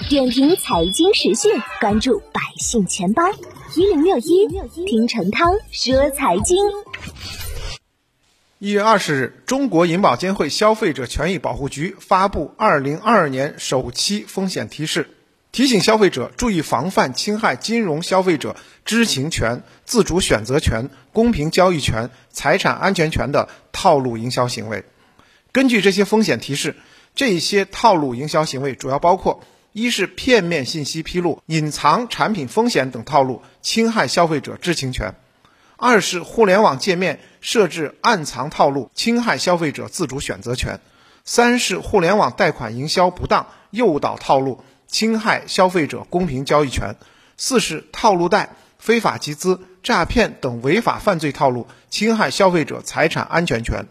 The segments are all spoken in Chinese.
点评财经时讯，关注百姓钱包一零六一，听陈涛说财经。一月二十日，中国银保监会消费者权益保护局发布二零二二年首期风险提示，提醒消费者注意防范侵害金融消费者知情权、自主选择权、公平交易权、财产安全权的套路营销行为。根据这些风险提示，这些套路营销行为主要包括：一是片面信息披露、隐藏产品风险等套路，侵害消费者知情权。二是互联网界面设置暗藏套路，侵害消费者自主选择权；三是互联网贷款营销不当，诱导套路，侵害消费者公平交易权；四是套路贷、非法集资、诈骗等违法犯罪套路，侵害消费者财产安全权。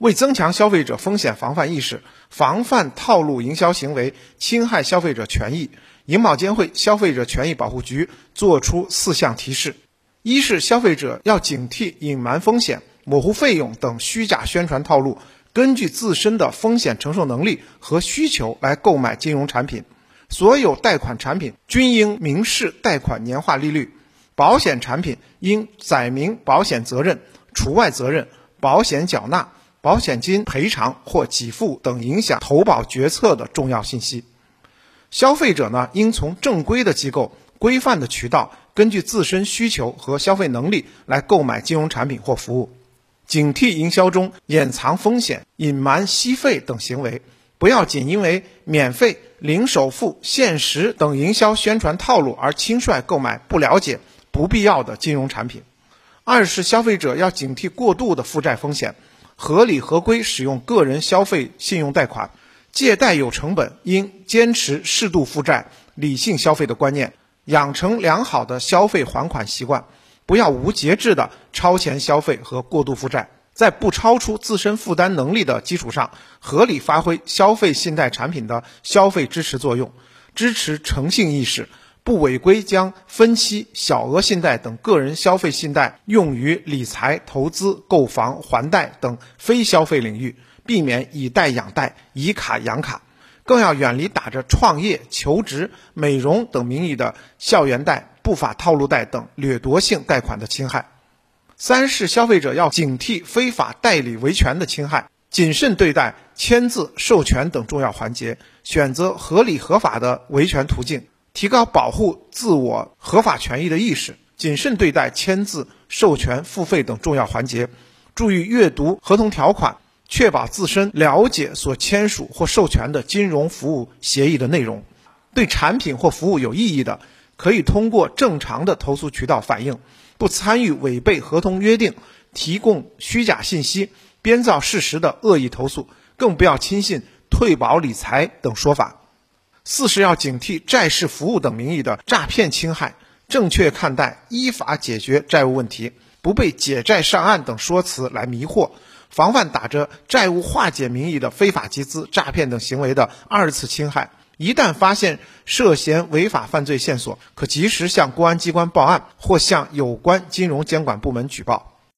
为增强消费者风险防范意识，防范套路营销行为侵害消费者权益，银保监会消费者权益保护局作出四项提示。一是消费者要警惕隐瞒风险、模糊费用等虚假宣传套路，根据自身的风险承受能力和需求来购买金融产品。所有贷款产品均应明示贷款年化利率，保险产品应载明保险责任、除外责任、保险缴纳、保险金赔偿或给付等影响投保决策的重要信息。消费者呢，应从正规的机构、规范的渠道。根据自身需求和消费能力来购买金融产品或服务，警惕营销中掩藏风险、隐瞒息费等行为，不要仅因为免费、零首付、限时等营销宣传套路而轻率购买不了解、不必要的金融产品。二是消费者要警惕过度的负债风险，合理合规使用个人消费信用贷款，借贷有成本，应坚持适度负债、理性消费的观念。养成良好的消费还款习惯，不要无节制的超前消费和过度负债，在不超出自身负担能力的基础上，合理发挥消费信贷产品的消费支持作用，支持诚信意识，不违规将分期、小额信贷等个人消费信贷用于理财、投资、购房、还贷等非消费领域，避免以贷养贷、以卡养卡。更要远离打着创业、求职、美容等名义的校园贷、不法套路贷等掠夺性贷款的侵害。三是消费者要警惕非法代理维权的侵害，谨慎对待签字、授权等重要环节，选择合理合法的维权途径，提高保护自我合法权益的意识，谨慎对待签字、授权、付费等重要环节，注意阅读合同条款。确保自身了解所签署或授权的金融服务协议的内容，对产品或服务有异议的，可以通过正常的投诉渠道反映，不参与违背合同约定、提供虚假信息、编造事实的恶意投诉，更不要轻信退保理财等说法。四是要警惕债市服务等名义的诈骗侵害，正确看待、依法解决债务问题，不被解债上岸等说辞来迷惑。防范打着债务化解名义的非法集资、诈骗等行为的二次侵害，一旦发现涉嫌违法犯罪线索，可及时向公安机关报案或向有关金融监管部门举报。